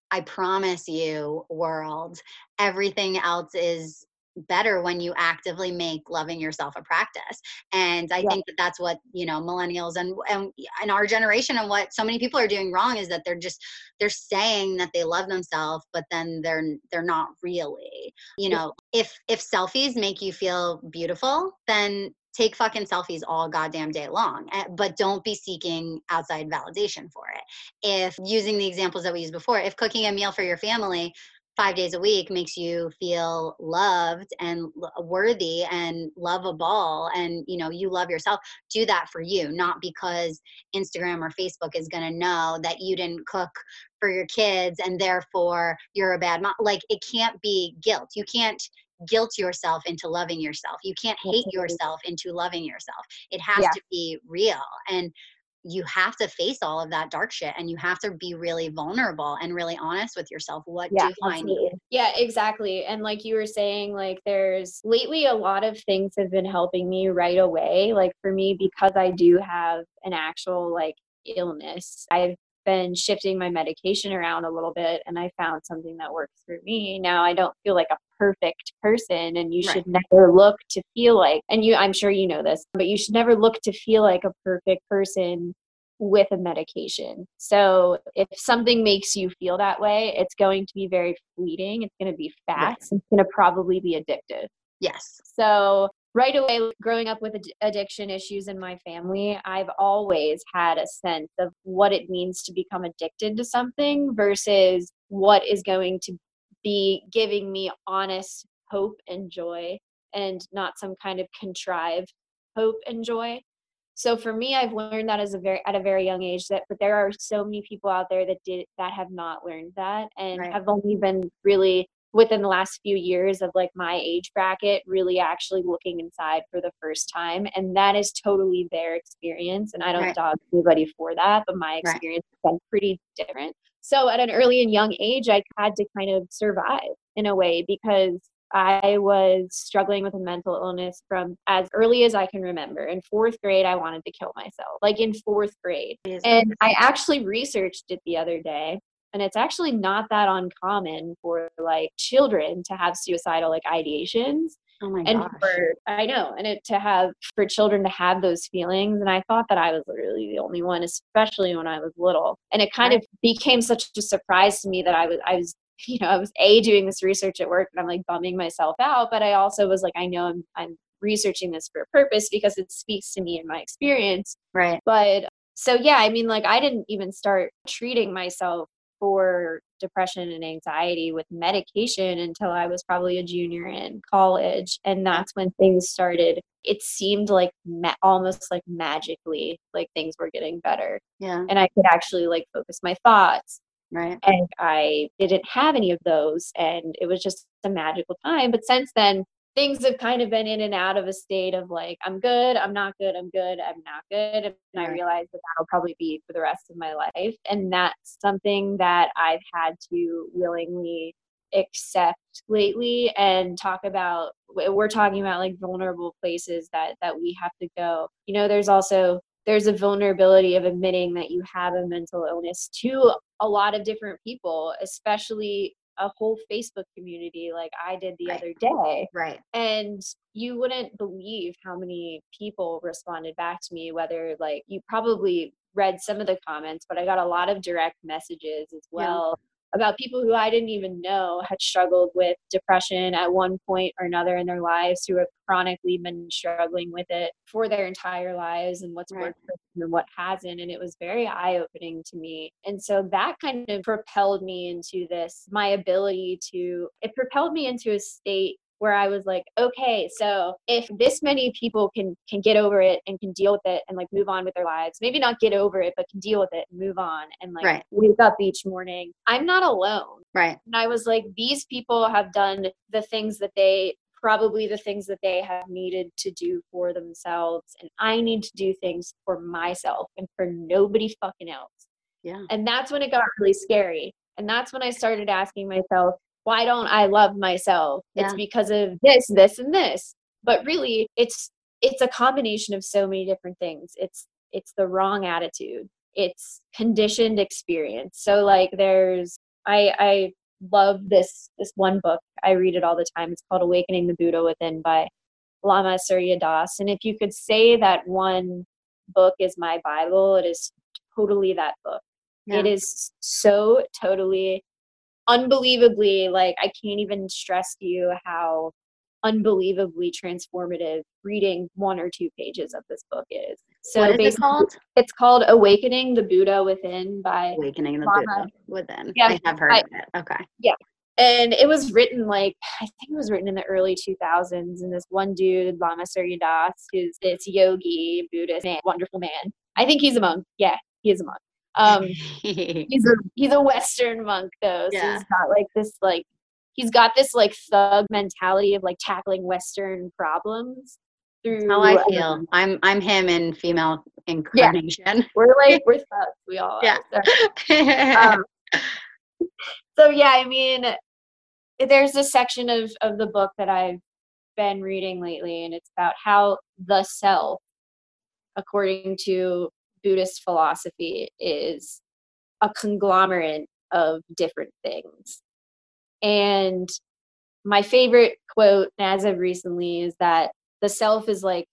i promise you world everything else is better when you actively make loving yourself a practice and i Yeah. think that that's what you know millennials and and in our generation and what so many people are doing wrong is that they're just they're saying that they love themselves but then they're they're not really you Yeah. know if if selfies make you feel beautiful then take fucking selfies all goddamn day long eh, but don't be seeking outside validation for it if using the examples that we used before if cooking a meal for your family five days a week makes you feel loved and uh, worthy and lovable and you know you love yourself do that for you not because instagram or facebook is going to know that you didn't cook for your kids and therefore you're a bad mom like it can't be guilt. You can't guilt yourself into loving yourself. You can't hate yourself into loving yourself. It has Yeah. to be real. And you have to face all of that dark shit and you have to be really vulnerable and really honest with yourself. What yeah do i need? absolutely. yeah exactly. And like you were saying like there's lately a lot of things have been helping me right away. Like for me because i do have an actual like illness i've been shifting my medication around a little bit and i found something that works for me now i don't feel like a perfect person and you Right. should never look to feel like and you i'm sure you know this but you should never look to feel like a perfect person with a medication. So if something makes you feel that way, it's going to be very fleeting. It's going to be fast. It's going to probably be addictive. yes So right away, growing up with ad- addiction issues in my family, I've always had a sense of what it means to become addicted to something versus what is going to be giving me honest hope and joy and not some kind of contrived hope and joy. So for me, I've learned that as a very at a very young age that but there are so many people out there that did that have not learned that and Right. have only been really within the last few years of like my age bracket really actually looking inside for the first time and that is totally their experience and i don't Right. dog anybody for that but my Right. experience has been pretty different so at an early and young age i had to kind of survive in a way because I was struggling with a mental illness from as early as I can remember. In fourth grade, I wanted to kill myself, like in fourth grade. And I actually researched it the other day, and it's actually not that uncommon for like children to have suicidal like ideations. Oh my and gosh. for i know and it to have for children to have those feelings and i thought that i was literally the only one especially when i was little. And it kind of became such a surprise to me that i was i was you know i was a doing this research at work and i'm like bumming myself out but i also was like i know i'm i'm researching this for a purpose because it speaks to me and my experience. Right. But so yeah i mean like i didn't even start treating myself for depression and anxiety with medication until i was probably a junior in college and that's when things started it seemed like ma- almost like magically like things were getting better. Yeah. And i could actually like focus my thoughts right. and I didn't have any of those and it was just a magical time but since then things have kind of been in and out of a state of like i'm good i'm not good i'm good i'm not good and i realize that that'll probably be for the rest of my life and that's something that i've had to willingly accept lately and talk about we're talking about like vulnerable places that that we have to go. You know there's also there's a vulnerability of admitting that you have a mental illness to a lot of different people especially a whole Facebook community like I did the right. other day. Right. And you wouldn't believe how many people responded back to me, whether like you probably read some of the comments, but I got a lot of direct messages as well. Yeah about people who I didn't even know had struggled with depression at one point or another in their lives, who have chronically been struggling with it for their entire lives and what's right. worked for them and what hasn't. And it was very eye opening to me. And so that kind of propelled me into this, my ability to, it propelled me into a state where I was like, okay, so if this many people can can get over it and can deal with it and like move on with their lives, maybe not get over it, but can deal with it and move on and like right. wake up each morning, I'm not alone. Right. And I was like, these people have done the things that they probably the things that they have needed to do for themselves and I need to do things for myself and for nobody fucking else. Yeah. And that's when it got really scary. And that's when I started asking myself, why don't I love myself? Yeah. It's because of this, this, and this. But really, it's it's a combination of so many different things. It's it's the wrong attitude. It's conditioned experience. So like there's I I love this this one book. I read it all the time. It's called Awakening the Buddha Within by Lama Surya Das. And if you could say that one book is my Bible, it is totally that book. Yeah. It is so totally unbelievably like I can't even stress to you how unbelievably transformative reading one or two pages of this book is. So what is it called? It's called Awakening the Buddha Within by Awakening the. Buddha Within. Yeah, I have heard I, of it. Okay. Yeah. And it was written like I think it was written in the early 2000s. And this one dude, Lama Surya Das, who's this yogi Buddhist man, wonderful man. I think he's a monk. Yeah, he is a monk. Um, he's a he's a Western monk though, so yeah. he's got like this like he's got this like thug mentality of like tackling Western problems. Through, how I feel. Um, I'm I'm him in female incarnation. Yeah. We're like we're thugs. We all yeah. So. um, so yeah, I mean, there's a section of of the book that I've been reading lately, and it's about how the self, according to Buddhist philosophy is a conglomerate of different things. And my favorite quote as of recently is that the self is like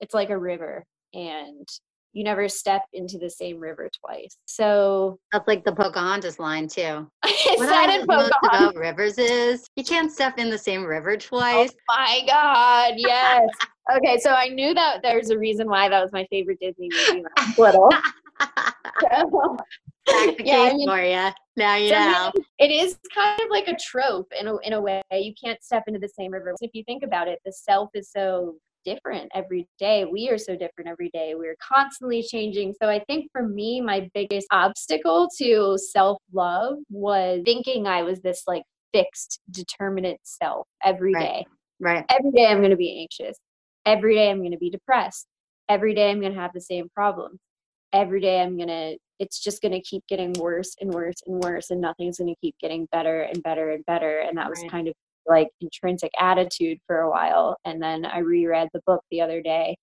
it's like a river and you never step into the same river twice. So that's like the Pocahontas line too. what that in Pocahontas? about rivers is you can't step in the same river oh twice. Oh my god, yes. okay, so I knew that there's a reason why that was my favorite Disney movie when I was little. yeah, I mean, for you. Now you know. It is kind of like a trope in a, in a way. You can't step into the same river. If you think about it, the self is so different every day. We are so different every day. We're constantly changing. So I think for me, my biggest obstacle to self love was thinking I was this like fixed, determinate self every right. day. right. Every day I'm going to be anxious. Every day I'm going to be depressed. Every day I'm going to have the same problem. Every day I'm going to, it's just going to keep getting worse and worse and worse, and nothing's going to keep getting better and better and better. And that was kind of like intrinsic attitude for a while. And then I reread the book the other day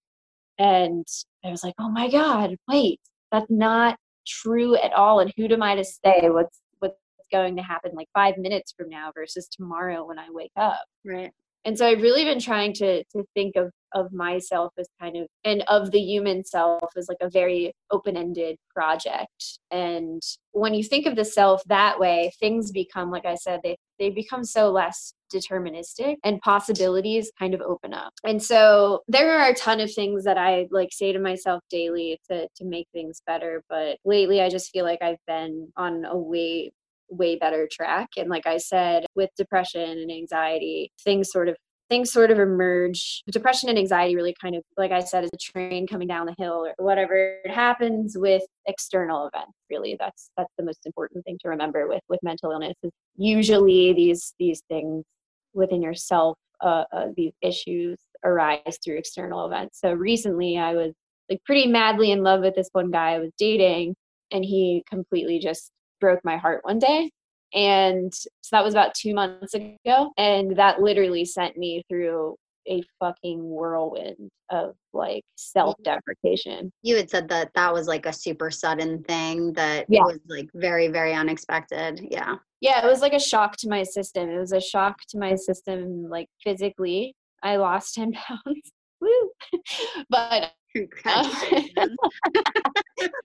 and I was like, oh my God, wait, that's not true at all. And who am I to say what's what's going to happen like five minutes from now versus tomorrow when I wake up? Right and so i've really been trying to to think of of myself as kind of and of the human self as like a very open-ended project. And when you think of the self that way things become like i said they they become so less deterministic and possibilities kind of open up. And so there are a ton of things that i like say to myself daily to to make things better but lately i just feel like i've been on a way way better track. And like I said, with depression and anxiety, things sort of things sort of emerge. Depression and anxiety really kind of, like I said, is a train coming down the hill or whatever it happens with external events. Really, that's that's the most important thing to remember with with mental illness. Is usually these these things within yourself uh, uh, these issues arise through external events. So recently, I was like pretty madly in love with this one guy I was dating, and he completely just broke my heart one day. And so that was about two months ago. And that literally sent me through a fucking whirlwind of like self deprecation. You had said that that was like a super sudden thing that Yeah. was like very, very unexpected. Yeah. Yeah, it was like a shock to my system. It was a shock to my system, like physically. I lost 10 pounds. Woo! but Congratulations.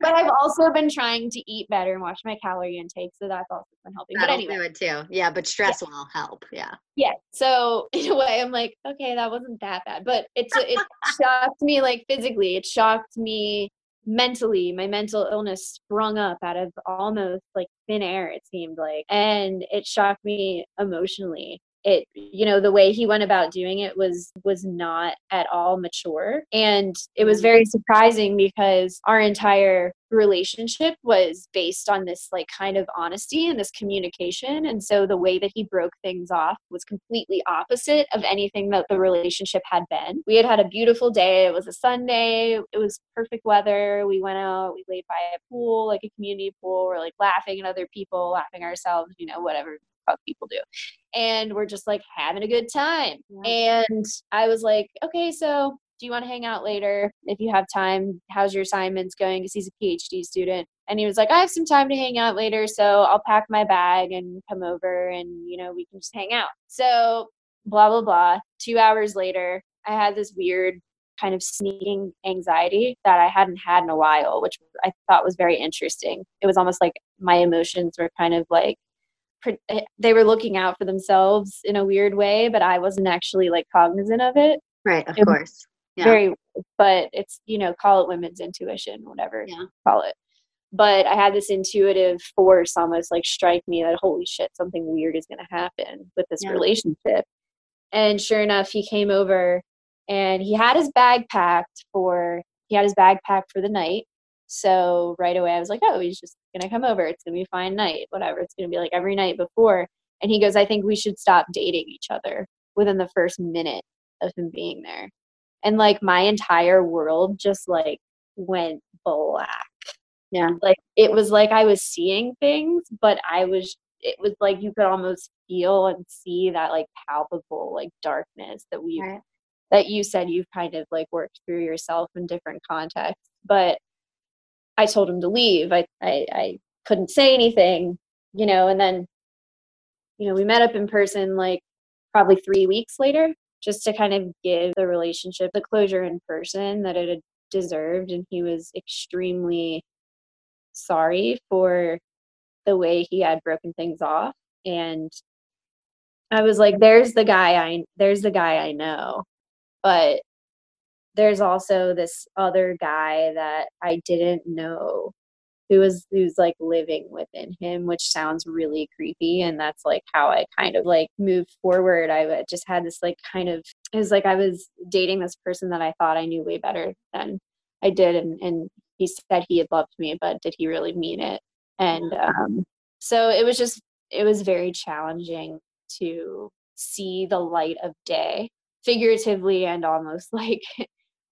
but I've also been trying to eat better and watch my calorie intake, so that's also been helping. But That'll anyway, do it too. Yeah, but stress will help. Yeah. yeah. So in a way, I'm like, okay, that wasn't that bad, but it's it shocked me like physically. It shocked me mentally. My mental illness sprung up out of almost like thin air. It seemed like, and it shocked me emotionally. It, you know, the way he went about doing it was was not at all mature, and it was very surprising because our entire relationship was based on this like kind of honesty and this communication. And so the way that he broke things off was completely opposite of anything that the relationship had been. We had had a beautiful day. It was a sunday. It was perfect weather. We went out. We laid by a pool like a community pool. We're like laughing at other people laughing ourselves you know whatever fuck people do. And we're just like having a good time. And i was like okay so do you want to hang out later if you have time? How's your assignments going? Because he's a phd student. And he was like i have some time to hang out later so i'll pack my bag and come over and you know we can just hang out. So blah blah blah. Two hours later i had this weird kind of sneaking anxiety that i hadn't had in a while which i thought was very interesting. It was almost like my emotions were kind of like Eh, they were looking out for themselves in a weird way but i wasn't actually like cognizant of it Right. Of It- course. Yeah. very but it's you know call it women's intuition whatever Yeah. call it but i had this intuitive force almost like strike me that holy shit something weird is going to happen with this Yeah. relationship and sure enough he came over and he had his bag packed for he had his bag packed for the night so right away i was like oh he's just going to come over. It's going to be a fine night whatever. It's going to be like every night before. And he goes i think we should stop dating each other within the first minute of him being there. And like my entire world just like went black. Yeah. like it was like i was seeing things but i was it was like you could almost feel and see that like palpable like darkness that we Right. that you said you've kind of like worked through yourself in different contexts but i told him to leave. I i, I couldn't say anything you know and then you know we met up in person like probably three weeks later just to kind of give the relationship the closure in person that it had deserved and he was extremely sorry for the way he had broken things off and i was like there's the guy i there's the guy i know but there's also this other guy that i didn't know who was who's like living within him which sounds really creepy and that's like how i kind of like moved forward. I just had this like kind of it was like i was dating this person that i thought i knew way better than i did and and he said he had loved me but did he really mean it? And um so it was just it was very challenging to see the light of day figuratively and almost like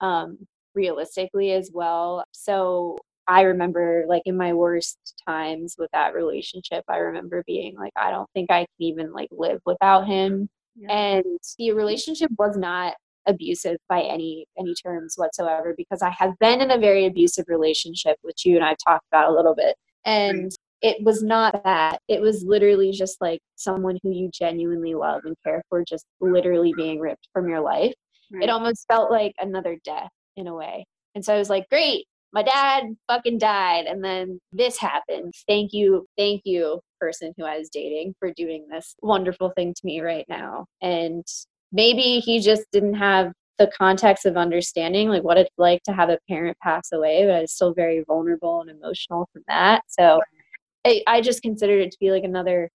um realistically as well so I remember like in my worst times with that relationship, I remember being like, I don't think I can even like live without him. Yeah. And the relationship was not abusive by any any terms whatsoever because I have been in a very abusive relationship, which you and I've talked about a little bit. And it was not that. It was literally just like someone who you genuinely love and care for just literally being ripped from your life Right. it almost felt like another death in a way. And so I was like, great, my dad fucking died. And then this happened. Thank you, thank you, person who I was dating, for doing this wonderful thing to me right now. And maybe he just didn't have the context of understanding like what it's like to have a parent pass away, but I was still very vulnerable and emotional from that. So I, I just considered it to be like another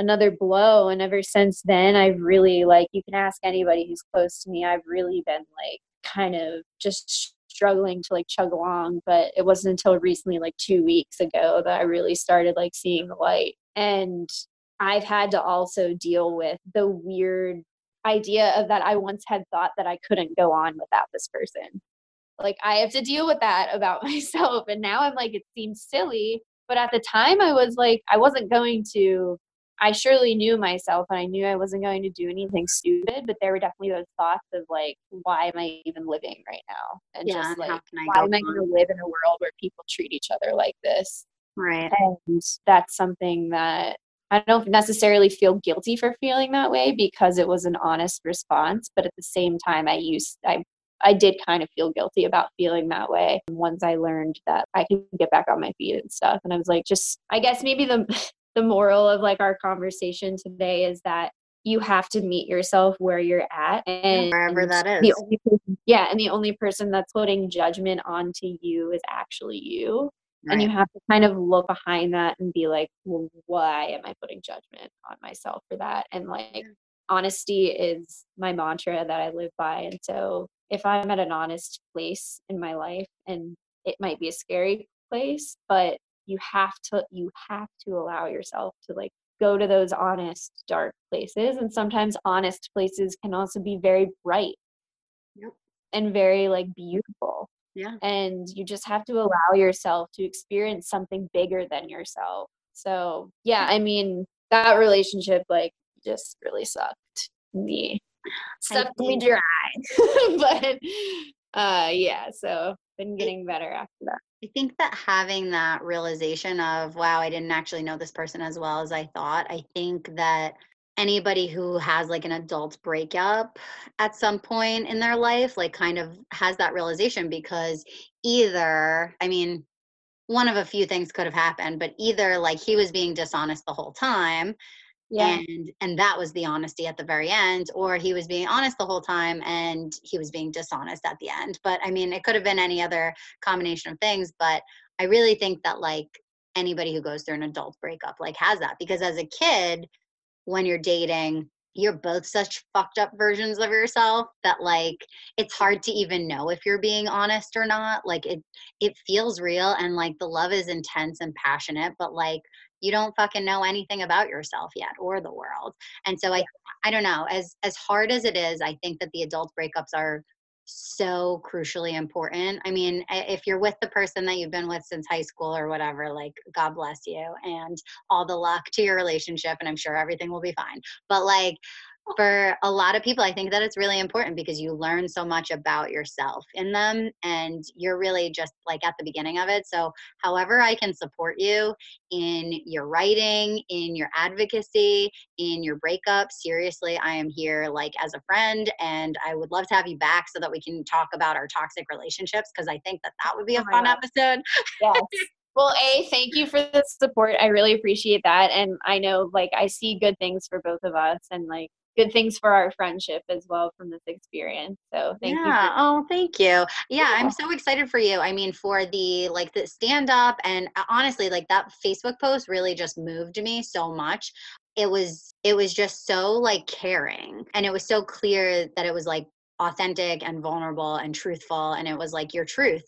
another blow and ever since then i've really like you can ask anybody who's close to me i've really been like kind of just struggling to like chug along but it wasn't until recently like two weeks ago that i really started like seeing the light and i've had to also deal with the weird idea of that I once had thought that I couldn't go on without this person. Like I have to deal with that about myself. And now I'm like, it seems silly. But at the time, I was like, I wasn't going to, I surely knew myself and I knew I wasn't going to do anything stupid. But there were definitely those thoughts of like, why am I even living right now? And yeah, just like, why am I going to live in a world where people treat each other like this? Right. And that's something that I don't necessarily feel guilty for feeling that way because it was an honest response, but at the same time I used I I did kind of feel guilty about feeling that way once I learned that I could get back on my feet and stuff. And I was like, just, I guess maybe the, the moral of like our conversation today is that you have to meet yourself where you're at and wherever that is. The only person, yeah. And the only person that's putting judgment onto you is actually you. Right. And you have to kind of look behind that and be like, well, why am I putting judgment on myself for that? And like, honesty is my mantra that I live by. And so if I'm at an honest place in my life and it might be a scary place, but you have to you have to allow yourself to like go to those honest dark places and sometimes honest places can also be very bright yep. and very like beautiful yeah and you just have to allow yourself to experience something bigger than yourself so yeah i mean that relationship like just really sucked me sucked me dry. but uh yeah, so been getting better after that. I think that having that realization of wow, I didn't actually know this person as well as I thought. I think that anybody who has like an adult breakup at some point in their life like kind of has that realization because either I mean one of a few things could have happened but either like he was being dishonest the whole time yeah. and and that was the honesty at the very end or he was being honest the whole time and he was being dishonest at the end but i mean it could have been any other combination of things but i really think that like anybody who goes through an adult breakup like has that because as a kid when you're dating you're both such fucked up versions of yourself that like it's hard to even know if you're being honest or not like it it feels real and like the love is intense and passionate but like you don't fucking know anything about yourself yet or the world. And so i i don't know as as hard as it is i think that the adult breakups are so crucially important. I mean if you're with the person that you've been with since high school or whatever like god bless you and all the luck to your relationship and i'm sure everything will be fine. But like for a lot of people, I think that it's really important because you learn so much about yourself in them and you're really just like at the beginning of it. So, however, I can support you in your writing, in your advocacy, in your breakup, seriously, I am here like as a friend and I would love to have you back so that we can talk about our toxic relationships because I think that that would be a oh fun episode. Yes. Well, A, thank you for the support. I really appreciate that. And I know like I see good things for both of us and like good things for our friendship as well from this experience. So thank yeah. you. Yeah. Oh, thank you. Yeah, yeah, I'm so excited for you. I mean, for the like the stand up and uh, honestly, like that Facebook post really just moved me so much. It was it was just so like caring and it was so clear that it was like authentic and vulnerable and truthful and it was like your truth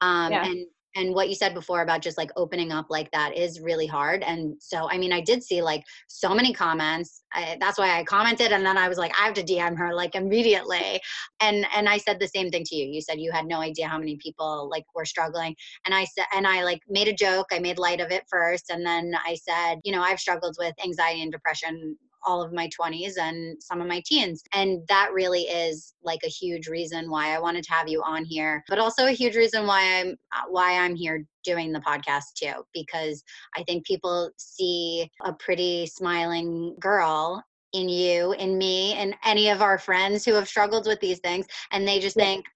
um yeah. and and what you said before about just like opening up like that is really hard and so i mean i did see like so many comments I, that's why i commented and then i was like i have to dm her like immediately and and i said the same thing to you you said you had no idea how many people like were struggling and i said and i like made a joke i made light of it first and then i said you know i've struggled with anxiety and depression all of my 20s and some of my teens. And that really is like a huge reason why I wanted to have you on here, but also a huge reason why I'm uh, why I'm here doing the podcast too because I think people see a pretty smiling girl in you, in me, and any of our friends who have struggled with these things and they just yeah. think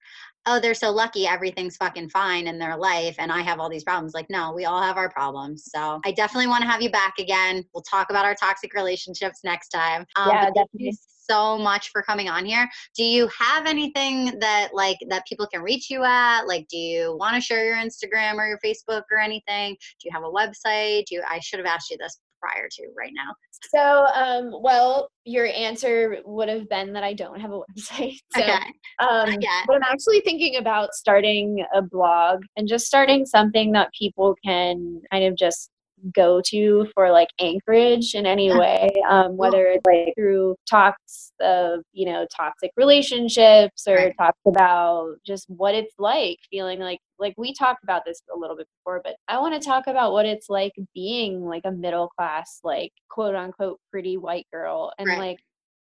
oh, they're so lucky everything's fucking fine in their life and I have all these problems. Like, no, we all have our problems. So I definitely want to have you back again. We'll talk about our toxic relationships next time. Um, yeah, definitely. so much for coming on here. Do you have anything that like that people can reach you at? Like, do you want to share your Instagram or your Facebook or anything? Do you have a website? Do you, I should have asked you this prior to right now? So, um, well, your answer would have been that I don't have a website. So, okay. um, but I'm actually thinking about starting a blog and just starting something that people can kind of just go to for like anchorage in any way, um, whether it's like through talks of, you know, toxic relationships or right. talks about just what it's like feeling like, like we talked about this a little bit before, but I want to talk about what it's like being like a middle class, like quote unquote pretty white girl and right. like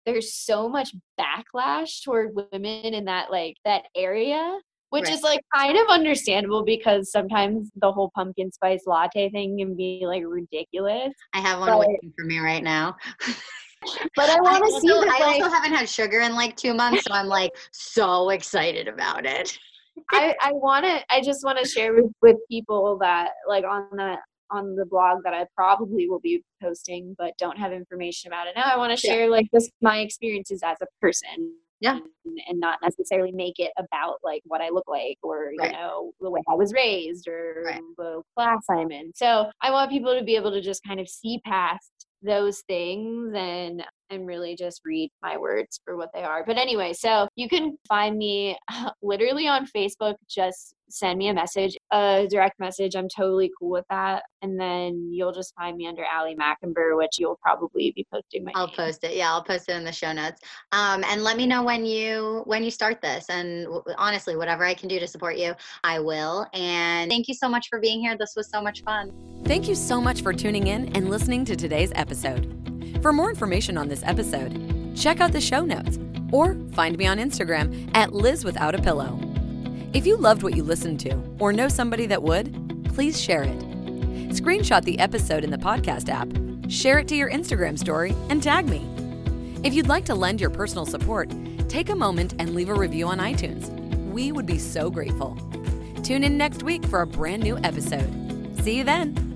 there's so much backlash toward women in that like that area which right. is like kind of understandable because sometimes the whole pumpkin spice latte thing can be like ridiculous. I have one but, waiting for me right now. but I want to see. That, I like, also haven't had sugar in like two months, so I'm like so excited about it. I I want to. I just want to share with, with people that like on the on the blog that I probably will be posting, but don't have information about it now. I want to share yeah. like this my experiences as a person yeah and, and, not necessarily make it about like what i look like or right. you know the way i was raised or right. the class i'm in so i want people to be able to just kind of see past those things and and really just read my words for what they are. But anyway, so you can find me literally on Facebook. Just send me a message, a direct message. I'm totally cool with that. And then you'll just find me under Ali Macomber, which you'll probably be posting my. I'll name. post it. Yeah, I'll post it in the show notes. Um, and let me know when you when you start this. And honestly, whatever I can do to support you, I will. And thank you so much for being here. This was so much fun. Thank you so much for tuning in and listening to today's episode. For more information on this episode, check out the show notes or find me on Instagram at Liz Without a Pillow. If you loved what you listened to or know somebody that would, please share it. Screenshot the episode in the podcast app, share it to your Instagram story, and tag me. If you'd like to lend your personal support, take a moment and leave a review on iTunes. We would be so grateful. Tune in next week for a brand new episode. See you then.